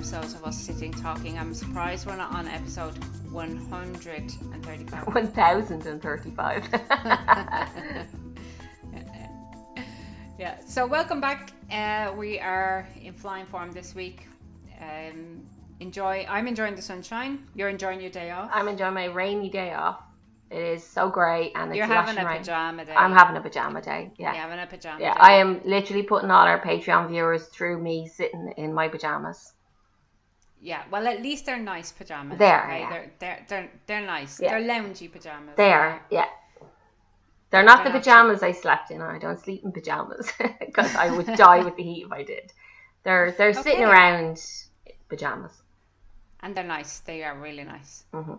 episodes of us sitting talking. I'm surprised we're not on episode 135. 1035. yeah, so welcome back. Uh, we are in flying form this week. Um, enjoy. I'm enjoying the sunshine. You're enjoying your day off. I'm enjoying my rainy day off. It is so great and You're having a rain. pajama day. I'm having a pajama day. Yeah. You're having a pajama Yeah, day. I am literally putting all our Patreon viewers through me sitting in my pajamas. Yeah, well, at least they're nice pajamas. They are, okay? yeah. They're, they're, they're, they're nice. Yeah. They're loungy pajamas. They are, yeah. They're not They're the pajamas I slept in. I don't sleep in pajamas because I would die with the heat if I did. They're they're sitting around pajamas. And they're nice. They are really nice. hmm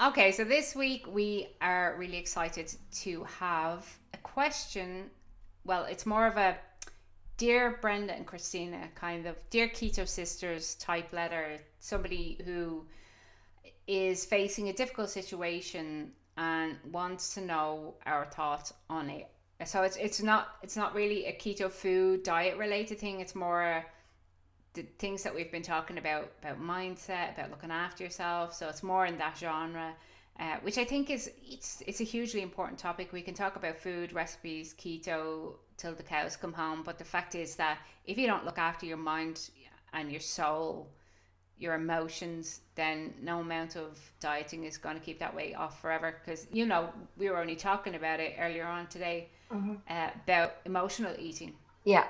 Okay, so this week we are really excited to have a question. Well, it's more of a Dear Brenda and Christina kind of Dear Keto Sisters type letter. Somebody who is facing a difficult situation and wants to know our thoughts on it. So it's it's not it's not really a keto food diet related thing. It's more the things that we've been talking about about mindset, about looking after yourself. So it's more in that genre, uh, which I think is it's it's a hugely important topic. We can talk about food recipes, keto till the cows come home, but the fact is that if you don't look after your mind and your soul, your emotions, then no amount of dieting is going to keep that weight off forever. Because you know we were only talking about it earlier on today uh, about emotional eating Yeah.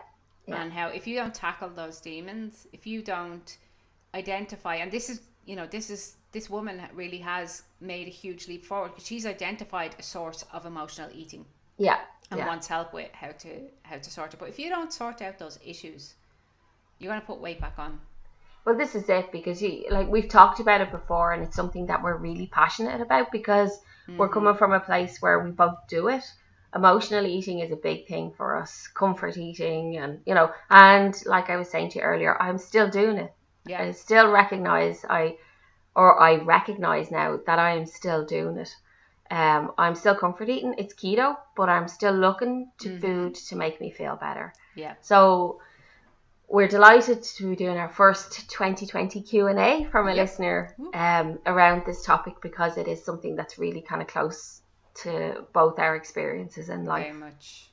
Yeah. and how if you don't tackle those demons if you don't identify and this is you know this is this woman really has made a huge leap forward because she's identified a source of emotional eating Yeah. and Yeah. wants help with how to how to sort it but if you don't sort out those issues you're going to put weight back on Well, this is it because you like we've talked about it before, and it's something that we're really passionate about because we're mm-hmm. coming from a place where we both do it. Emotional eating is a big thing for us. Comfort eating, and you know, and like I was saying to you earlier, I'm still doing it. yeah I still recognize I, or I recognize now that I am still doing it. Um, I'm still comfort eating. It's keto, but I'm still looking to food to make me feel better. yeah So we're delighted to be doing our first 2020 Q&A from a Yep. listener um, around this topic because it is something that's really kind of close to both our experiences in life. very much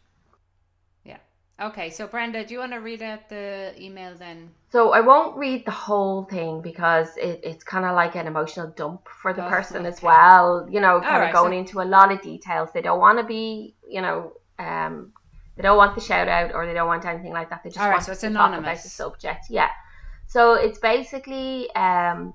okay so brenda do you want to read out the email then So I won't read the whole thing because it, it's kind of like an emotional dump for the Oh, person as well. You know, kind Alright, of going so- into a lot of details. They don't want to be, you know, um, they don't want the shout out or they don't want anything like that. They just Alright, want so it's to talk about anonymous. the subject. Yeah. So it's basically um,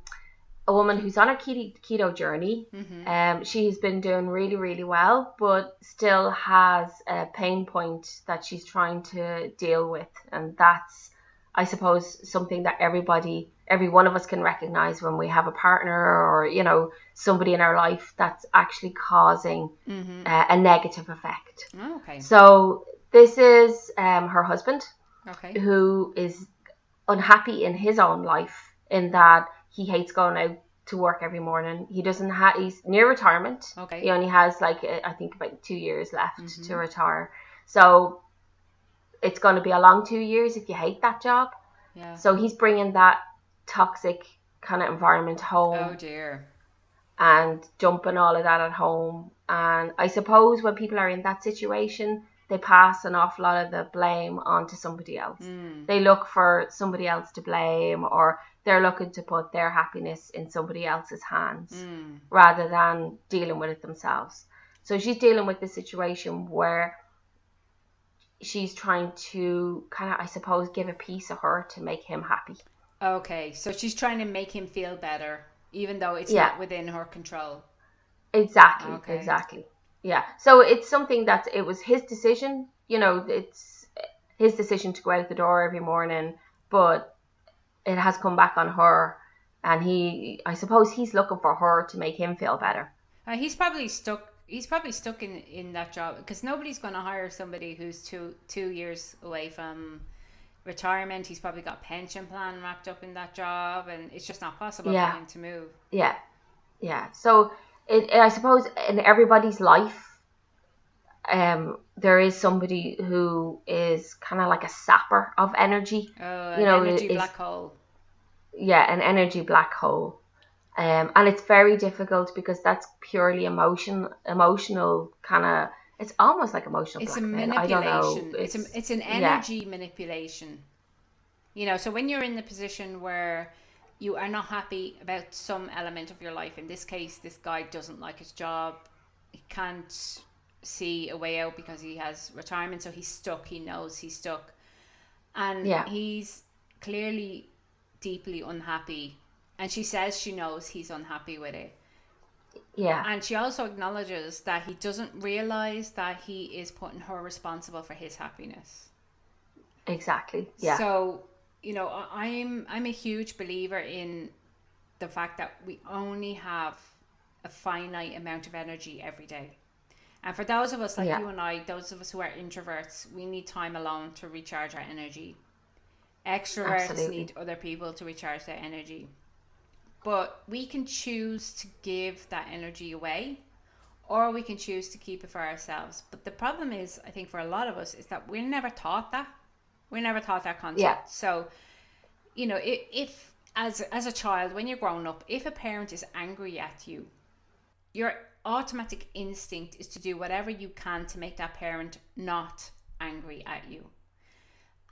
a woman who's on a keto, keto journey. mm-hmm. Um, she's been doing really, really well, but still has a pain point that she's trying to deal with, and that's, I suppose, something that everybody, every one of us can recognize when we have a partner or you know somebody in our life that's actually causing Mm-hmm. uh, a negative effect. okay So this is um, her husband okay who is unhappy in his own life in that he hates going out to work every morning. He doesn't have. He's near retirement. okay He only has like I think about two years left Mhm. to retire. So it's going to be a long two years if you hate that job. yeah So he's bringing that toxic kind of environment home oh dear and dumping all of that at home. And I suppose when people are in that situation, they pass an awful lot of the blame onto somebody else. mm. They look for somebody else to blame or they're looking to put their happiness in somebody else's hands Mm. rather than dealing with it themselves. So she's dealing with the situation where she's trying to kind of, I suppose, give a piece of her to make him happy. Okay, so she's trying to make him feel better, even though it's Yeah. not within her control. Exactly, Okay. exactly. Yeah. So it's something that it was his decision, you know, it's his decision to go out the door every morning, but it has come back on her. And he, I suppose he's looking for her to make him feel better. Uh, he's probably stuck. He's probably stuck in, in that job because nobody's going to hire somebody who's two two years away from retirement. He's probably got pension plan wrapped up in that job, and it's just not possible Yeah. for him to move. Yeah. Yeah. So it, I suppose in everybody's life, um, there is somebody who is kind of like a sapper of energy. Oh, you know, energy is, black hole. Yeah, an energy black hole. Um, and it's very difficult because that's purely emotion, emotional kind of. It's almost like emotional. It's blackmail. a manipulation. It's, it's, a, it's an energy yeah. manipulation. You know, so when you're in the position where you are not happy about some element of your life, in this case, this guy doesn't like his job, he can't see a way out because he has retirement, so he's stuck. He knows he's stuck, and yeah. he's clearly deeply unhappy. And she says she knows he's unhappy with it. Yeah. And she also acknowledges that he doesn't realize that he is putting her responsible for his happiness. Exactly. Yeah. So, you know, I'm I'm a huge believer in the fact that we only have a finite amount of energy every day. And for those of us like yeah. you and I, those of us who are introverts, we need time alone to recharge our energy. Extroverts Absolutely. need other people to recharge their energy. But we can choose to give that energy away or we can choose to keep it for ourselves. But the problem is, I think for a lot of us, is that we're never taught that. We're never taught that concept. Yeah. So, you know, if, if as as a child, when you're grown up, if a parent is angry at you, your automatic instinct is to do whatever you can to make that parent not angry at you.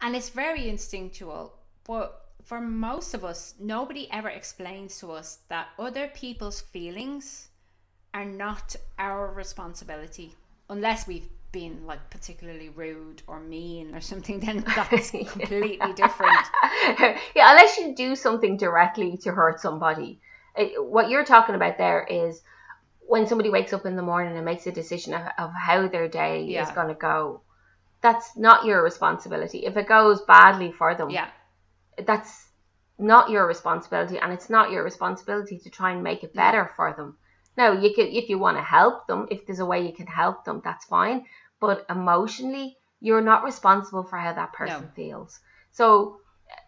And it's very instinctual, but for most of us, nobody ever explains to us that other people's feelings are not our responsibility unless we've been like particularly rude or mean or something then that's completely different yeah unless you do something directly to hurt somebody it, what you're talking about there is when somebody wakes up in the morning and makes a decision of, of how their day yeah. is going to go, that's not your responsibility. If it goes badly for them, yeah, that's not your responsibility, and it's not your responsibility to try and make it better yeah. for them. Now, you can if you want to help them, if there's a way you can help them, that's fine. But emotionally, you're not responsible for how that person no. feels. So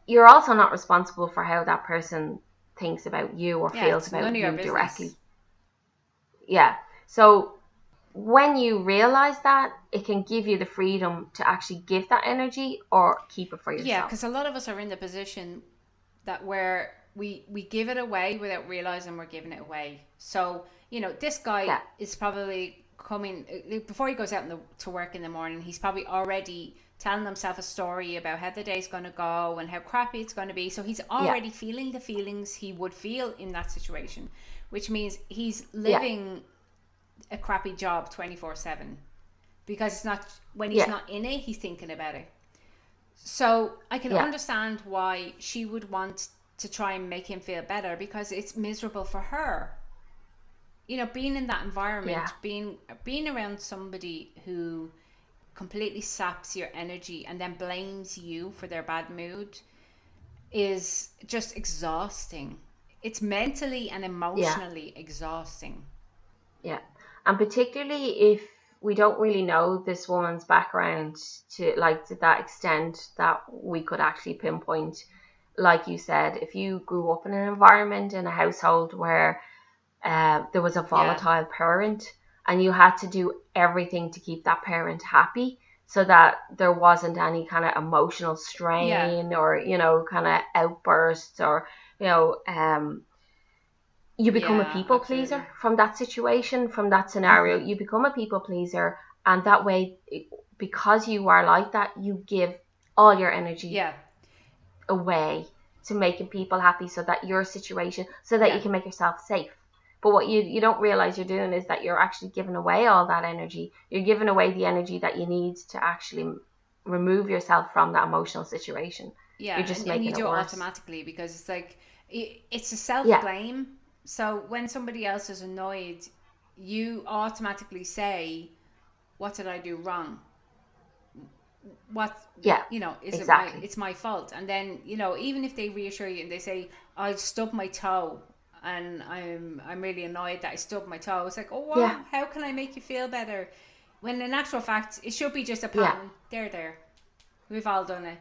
you're also not responsible for how that person thinks about you or yeah, feels about you directly yeah. So when you realize that, it can give you the freedom to actually give that energy or keep it for yourself. Yeah, because a lot of us are in the position that where we we give it away without realizing we're giving it away. So you know, this guy yeah. is probably coming uh, before he goes out the, to work in the morning. He's probably already telling himself a story about how the day's going to go and how crappy it's going to be. So he's already yeah. feeling the feelings he would feel in that situation which means he's living yeah. a crappy job 24 7 because it's not when he's not in it he's thinking about it so i can understand why she would want to try and make him feel better because it's miserable for her you know being in that environment being being around somebody who completely saps your energy and then blames you for their bad mood is just exhausting it's mentally and emotionally yeah. exhausting. Yeah. And particularly if we don't really know this woman's background to like to that extent that we could actually pinpoint like you said if you grew up in an environment in a household where uh, there was a volatile yeah. parent and you had to do everything to keep that parent happy so that there wasn't any kind of emotional strain yeah. or you know kind of outbursts or you know, um, you become yeah, a people absolutely. pleaser from that situation, from that scenario. Mm-hmm. You become a people pleaser, and that way, because you are like that, you give all your energy yeah. Away to making people happy, so that your situation, so that yeah. you can make yourself safe. But what you you don't realize you're doing is that you're actually giving away all that energy. You're giving away the energy that you need to actually remove yourself from that emotional situation. Yeah, you're just and, making and you do it, it automatically because it's like it's a self blame. Yeah. So when somebody else is annoyed, you automatically say, "What did I do wrong?" What yeah you know is exactly. it my it's my fault and then you know even if they reassure you and they say I stubbed my toe and I'm I'm really annoyed that I stubbed my toe it's like oh wow yeah. how can I make you feel better when in actual fact it should be just a pattern yeah. there there we've all done it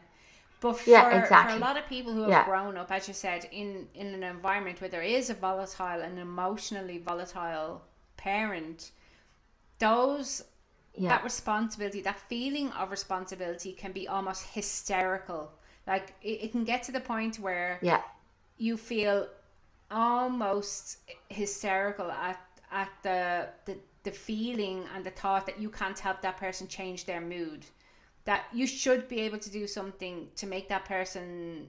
but for, yeah, exactly. for a lot of people who have yeah. grown up, as you said, in, in an environment where there is a volatile and emotionally volatile parent, those Yeah. that responsibility, that feeling of responsibility can be almost hysterical. Like it, it can get to the point where Yeah. you feel almost hysterical at at the, the the feeling and the thought that you can't help that person change their mood that you should be able to do something to make that person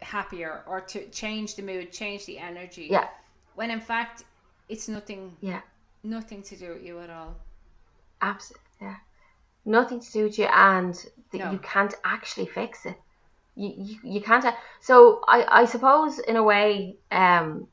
happier or to change the mood change the energy Yeah. when in fact it's nothing Yeah. nothing to do with you at all Absolutely. Yeah. Nothing to do with you, and that No. you can't actually fix it. You, you, you can't. So I, I suppose in a way, um,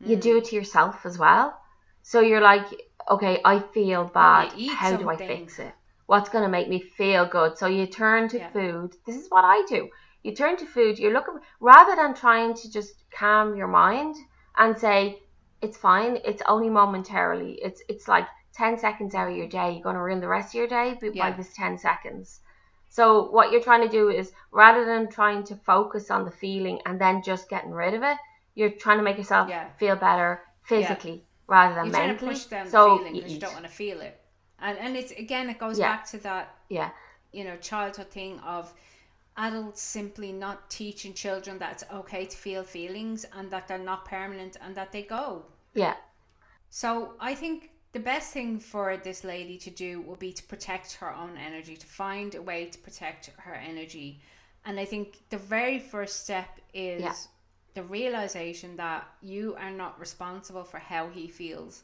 you Mm. do it to yourself as well. So you're like, okay, I feel bad. How do I fix it? What's going to make me feel good? So you turn to Yeah. food. This is what I do. You turn to food. You're looking rather than trying to just calm your mind and say it's fine. It's only momentarily. It's it's like ten seconds out of your day. You're going to ruin the rest of your day by Yeah. this ten seconds. So what you're trying to do is rather than trying to focus on the feeling and then just getting rid of it, you're trying to make yourself Yeah. feel better physically rather than you're trying to mentally. push down so the feeling you because you don't want to feel it and and it's again it goes Yeah. back to that Yeah, you know childhood thing of adults simply not teaching children that it's okay to feel feelings and that they're not permanent and that they go yeah, so i think the best thing for this lady to do will be to protect her own energy to find a way to protect her energy and i think the very first step is Yeah. the realization that you are not responsible for how he feels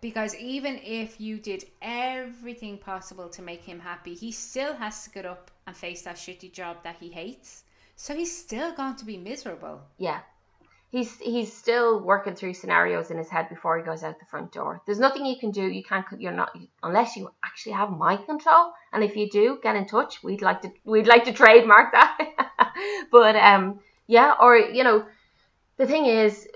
because even if you did everything possible to make him happy, he still has to get up and face that shitty job that he hates. So he's still going to be miserable. yeah. He's he's still working through scenarios in his head before he goes out the front door. There's nothing you can do. You can't. You're not unless you actually have mind control. And if you do, get in touch. We'd like to. We'd like to trademark that. but um, yeah. Or you know, the thing is,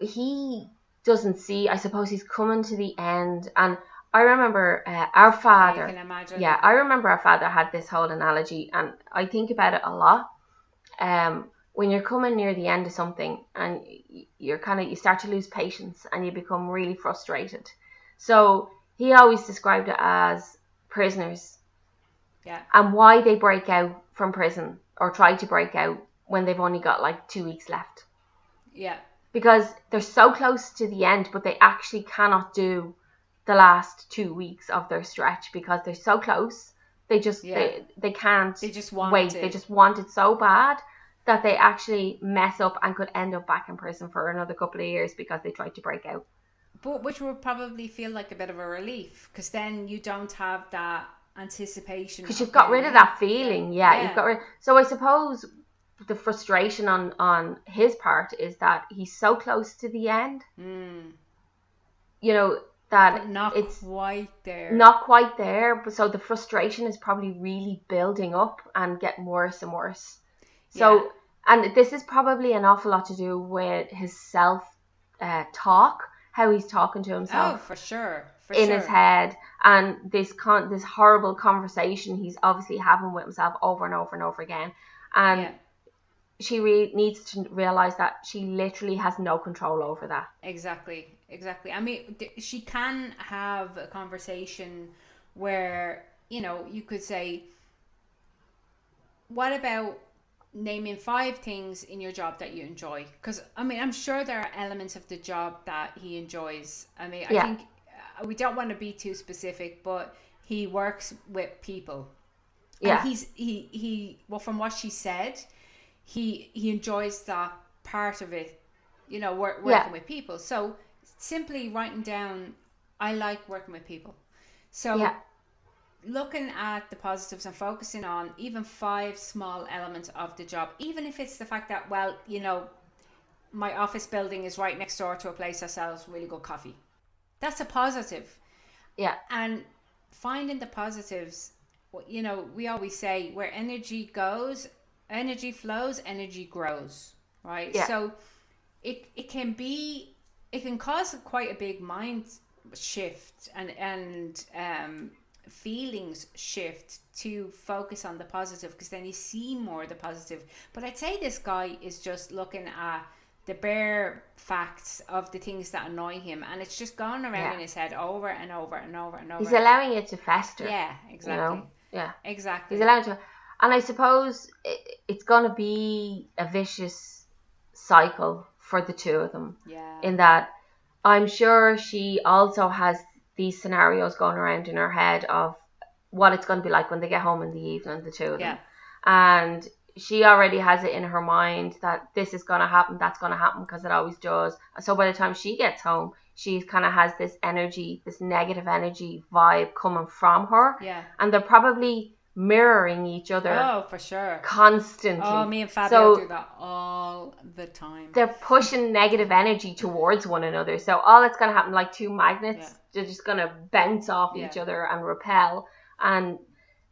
he doesn't see. I suppose he's coming to the end. And I remember uh, our father. can imagine. Yeah, I remember our father had this whole analogy, and I think about it a lot. Um, when you're coming near the end of something, and you're kind of you start to lose patience, and you become really frustrated. So he always described it as prisoners, Yeah. and why they break out from prison or try to break out when they've only got like two weeks left Yeah. because they're so close to the end, but they actually cannot do the last two weeks of their stretch because they're so close. They just Yeah. they, they can't They just want wait. it. They just want it so bad that they actually mess up and could end up back in prison for another couple of years because they tried to break out. But which would probably feel like a bit of a relief because then you don't have that anticipation. Because you've got rid of that feeling. Yeah, Yeah. you've got rid. So I suppose the frustration on on his part is that he's so close to the end. Mm. You know that But not it's quite there. not quite there but so the frustration is probably really building up and getting worse and worse so Yeah. and this is probably an awful lot to do with his self uh, talk how he's talking to himself. Oh, for sure. For in sure. his head and this con- this horrible conversation he's obviously having with himself over and over and over again and Yeah. she re- needs to realize that she literally has no control over that Exactly, exactly. I mean, th- she can have a conversation where, you know, you could say, what about naming five things in your job that you enjoy? Because, I mean, I'm sure there are elements of the job that he enjoys. I mean, I think uh, we don't want to be too specific, but he works with people. Yeah. And he's, he, he, well, from what she said, he, he enjoys that part of it you know, work, working Yeah. with people. So simply writing down, I like working with people. So Yeah. Looking at the positives and focusing on even five small elements of the job, even if it's the fact that, well, you know, my office building is right next door to a place that sells really good coffee. That's a positive. yeah And finding the positives, you know, we always say where energy goes, energy flows, energy grows, right? Yeah. So it it can be it can cause quite a big mind shift and and um feelings shift to focus on the positive because then you see more of the positive but i'd say this guy is just looking at the bare facts of the things that annoy him, and it's just gone around Yeah. in his head over and over and over and over. He's allowing it to fester. yeah, You exactly, know? Yeah. exactly. He's allowed to. And I suppose it, it's going to be a vicious cycle for the two of them. yeah, In that, I'm sure she also has these scenarios going around in her head of what it's going to be like when they get home in the evening, the two of them. yeah, and she already has it in her mind that this is going to happen, that's going to happen because it always does. So by the time she gets home, she kind of has this energy, this negative energy vibe coming from her, yeah. and they're probably mirroring each other Oh, for sure. constantly. Oh, me and Fabio So- do that all the time. they're pushing negative energy towards one another. So all that's going to happen, like two magnets, they're just going to bounce off each other and repel. And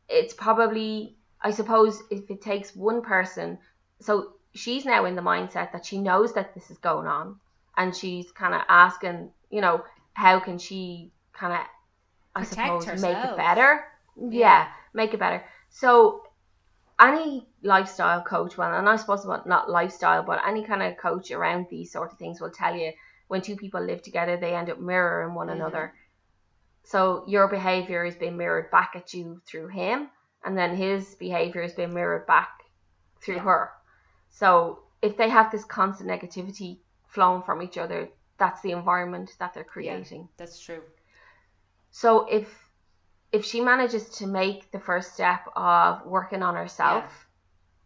it's probably, I suppose, if it takes one person, so she's now in the mindset that she knows that this is going on, and she's kind of asking, you know, how can she kind of, I Protect suppose, make it better? Yeah. yeah, make it better. So any lifestyle coach, well, and I suppose not- not lifestyle, but any kind of coach around these sort of things will tell you when two people live together, they end up mirroring one another. So your behavior is being mirrored back at you through him, and then his behavior is being mirrored back through Yeah. her. So if they have this constant negativity flowing from each other, that's the environment that they're creating. That's true. So if if she manages to make the first step of working on herself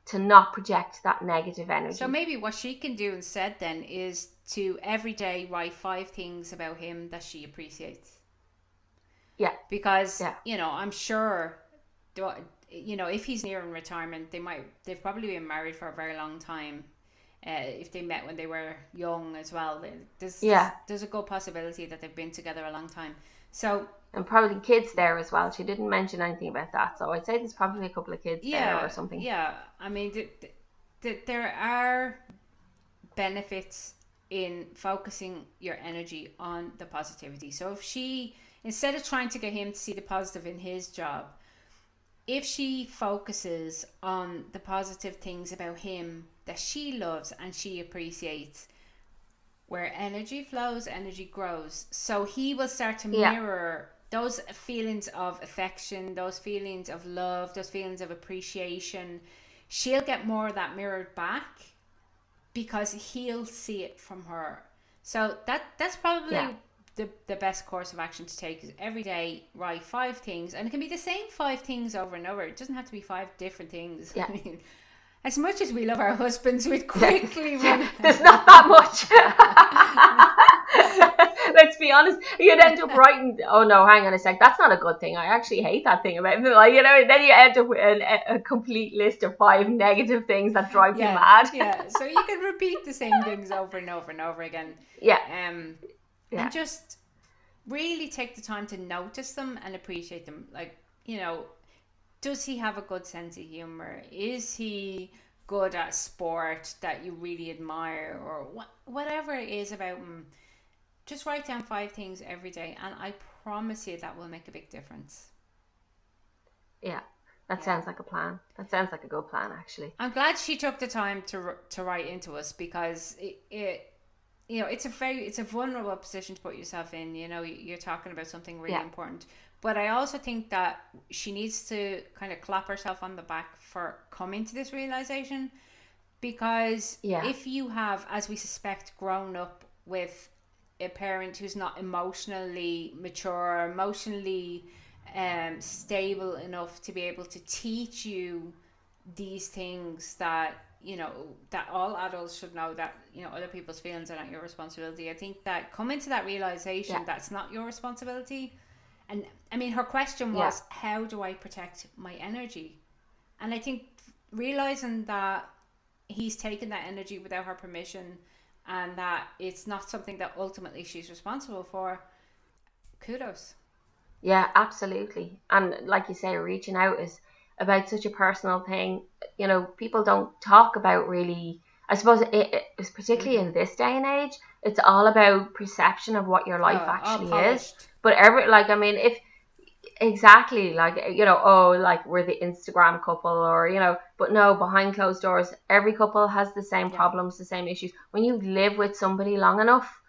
to not project that negative energy. So maybe what she can do instead then is to every day write five things about him that she appreciates. Yeah. Because Yeah. you know, I'm sure you know, if he's nearing retirement, they might they've probably been married for a very long time. Uh, if they met when they were young as well, there's Yeah. there's a good possibility that they've been together a long time. So and probably kids there as well. She didn't mention anything about that. So I'd say there's probably a couple of kids yeah, there or something. Yeah, I mean, th- th- th- there are benefits in focusing your energy on the positivity. So if she, instead of trying to get him to see the positive in his job, if she focuses on the positive things about him that she loves and she appreciates, where energy flows, energy grows. So he will start to mirror those feelings of affection, those feelings of love, those feelings of appreciation. She'll get more of that mirrored back because he'll see it from her. So that that's probably Yeah. the, the best course of action to take is every day write five things and it can be the same five things over and over. It doesn't have to be five different things. Yeah. I mean, as much as we love our husbands, we'd quickly run There's not that much. Let's be honest. You'd end up writing, oh no, hang on a sec. That's not a good thing. I actually hate that thing about. Like, you know, then you end up with an, a, complete list of five negative things that drive you mad. yeah. So you can repeat the same things over and over and over again. Yeah. Um, Yeah. and just really take the time to notice them and appreciate them. Like, you know, does he have a good sense of humor? Is he good at sport that you really admire, or what, whatever it is about him? Just write down five things every day, and I promise you that will make a big difference. Yeah. That sounds like a plan. That sounds like a good plan, actually. I'm glad she took the time to to write into us because it, it you know it's a very it's a vulnerable position to put yourself in. You know, you're talking about something really Yeah. important. But I also think that she needs to kind of clap herself on the back for coming to this realization because Yeah. if you have, as we suspect, grown up with a parent who's not emotionally mature, emotionally um, stable enough to be able to teach you these things that you know that all adults should know that you know other people's feelings are not your responsibility. I think that coming to that realization Yeah. that's not your responsibility. And I mean, her question Yeah. was, "How do I protect my energy?" And I think realizing that he's taken that energy without her permission, and that it's not something that ultimately she's responsible for. Kudos. Yeah, absolutely. And like you say, reaching out is about such a personal thing. You know, people don't talk about really. I suppose it, it is particularly mm-hmm. in this day and age. It's all about perception of what your life Oh, actually is. But every like, I mean, if Exactly, like you know, oh, like we're the Instagram couple, or you know, but no, behind closed doors, every couple has the same Yeah. problems, the same issues. When you live with somebody long enough,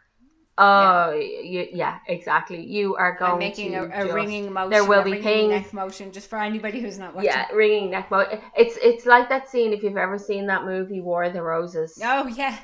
oh, you, yeah, exactly, you are going I'm making to a, a wringing motion. there will a be things- neck motion, just for anybody who's not watching. Yeah, wringing neck mo It's it's like that scene if you've ever seen that movie War of the Roses. Oh yeah.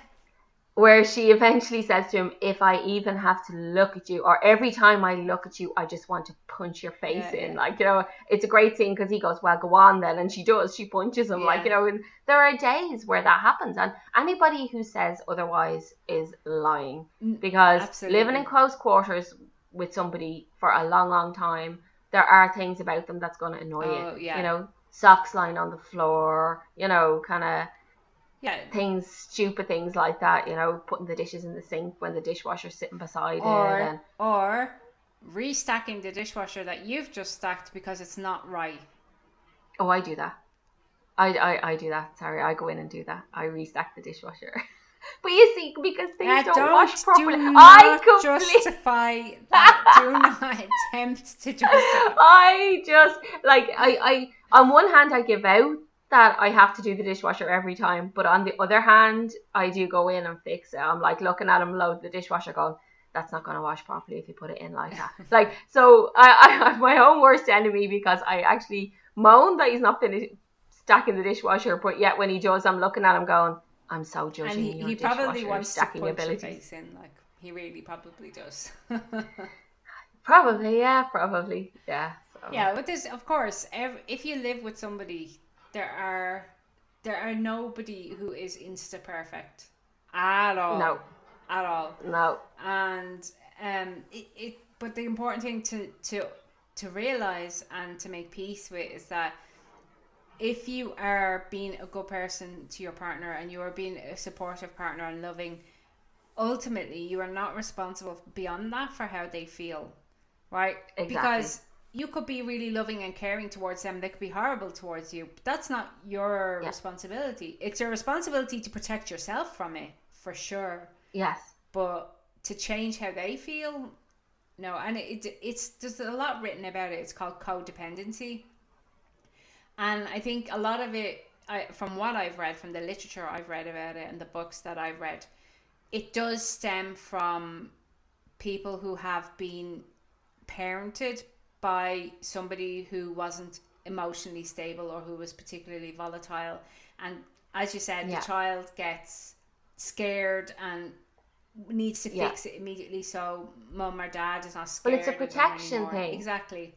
Where she eventually says to him, "If I even have to look at you, or every time I look at you, I just want to punch your face Yeah, in." yeah. Like you know, it's a great scene because he goes, "Well, go on then," and she does. She punches him. Like you know, and there are days where that happens, and anybody who says otherwise is lying Mm, because absolutely. living in close quarters with somebody for a long, long time, there are things about them that's going to annoy Oh, you. yeah. You know, socks lying on the floor. You know, kind of Yeah. things, stupid things like that. You know, putting the dishes in the sink when the dishwasher's sitting beside it. Or And, or restacking the dishwasher that you've just stacked because it's not right. oh, I do that. I, I, I do that. Sorry, I go in and do that. I restack the dishwasher. but you see, because things Now, don't, don't wash properly, do I completely. justify that. do not attempt to justify. I just like I, I on one hand I give out that I have to do the dishwasher every time, but on the other hand I do go in and fix it. I'm like looking at him load the dishwasher going, That's not gonna wash properly if you put it in like that. like so I, I have my own worst enemy because I actually moan that he's not finished stacking the dishwasher, but yet when he does I'm looking at him going, I'm so judging And he, your he probably wants to stacking punch your face in, like he really probably does. Probably, yeah, probably. Yeah. So. yeah, but there's of course, if you live with somebody, there are there are nobody who is insta perfect at all. No, at all. no. and um it, it but the important thing to to to realize and to make peace with is that if you are being a good person to your partner and you are being a supportive partner and loving ultimately you are not responsible beyond that for how they feel right Exactly. because you could be really loving and caring towards them. They could be horrible towards you. But that's not your Yeah. responsibility. It's your responsibility to protect yourself from it for sure. Yes. but to change how they feel no. And it, it's there's a lot written about it. It's called codependency. And i think a lot of it I, from what i've read from the literature i've read about it and the books that i've read it does stem from people who have been parented by somebody who wasn't emotionally stable or who was particularly volatile and as you said Yeah. the child gets scared and needs to Yeah. fix it immediately so mum or dad is not Well, scared it's a protection thing. exactly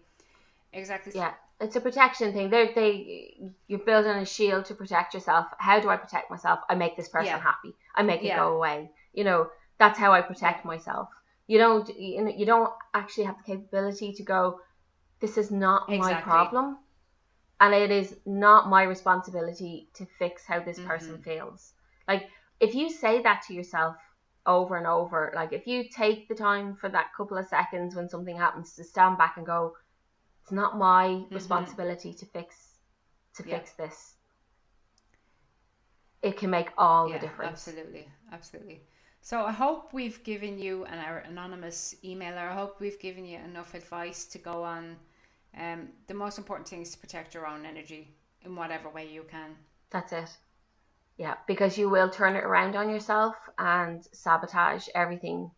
exactly Yeah, it's a protection thing. They they you're building a shield to protect yourself. How do I protect myself? I make this person Yeah. happy. I make it Yeah. go away. You know, that's how I protect myself. You don't you know, you don't actually have the capability to go. This is not my problem, and it is not my responsibility to fix how this person Mm-hmm. feels. Like if you say that to yourself over and over, like if you take the time for that couple of seconds when something happens to stand back and go, it's not my responsibility to fix to Mm-hmm. Yeah. fix this. It can make all yeah, the difference. Absolutely, absolutely. So I hope we've given you and our anonymous emailer. I hope we've given you enough advice to go on. Um, the most important thing is to protect your own energy in whatever way you can. That's it. Yeah, because you will turn it around on yourself and sabotage everything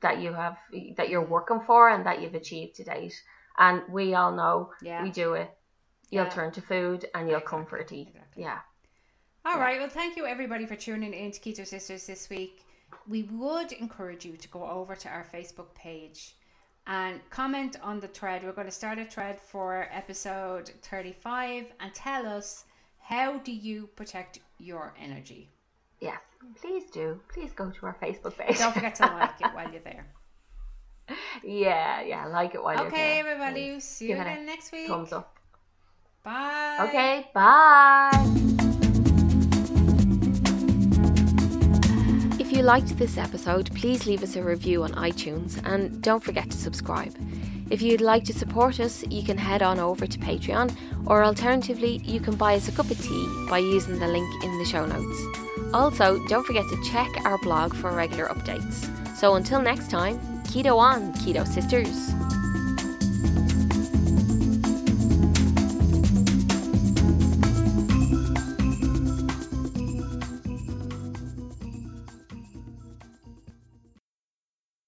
that you have that you're working for and that you've achieved to date. And we all know Yeah. we do it. You'll Yeah. turn to food and you'll Exactly, comfort eat. exactly. Yeah. All right. Well, thank you everybody for tuning in to Keto Sisters this week. We would encourage you to go over to our Facebook page and comment on the thread. We're going to start a thread for episode 35 and tell us how do you protect your energy. Yeah. Please do. Please go to our Facebook page. Don't forget to like it while you're there. yeah, yeah, like it while you're there. Okay, everybody. See you again next week. Thumbs up. Bye. Okay, bye. You liked this episode, please leave us a review on iTunes and don't forget to subscribe. If you'd like to support us, you can head on over to Patreon, or alternatively, you can buy us a cup of tea by using the link in the show notes. Also, don't forget to check our blog for regular updates. So until next time, keto on, keto sisters.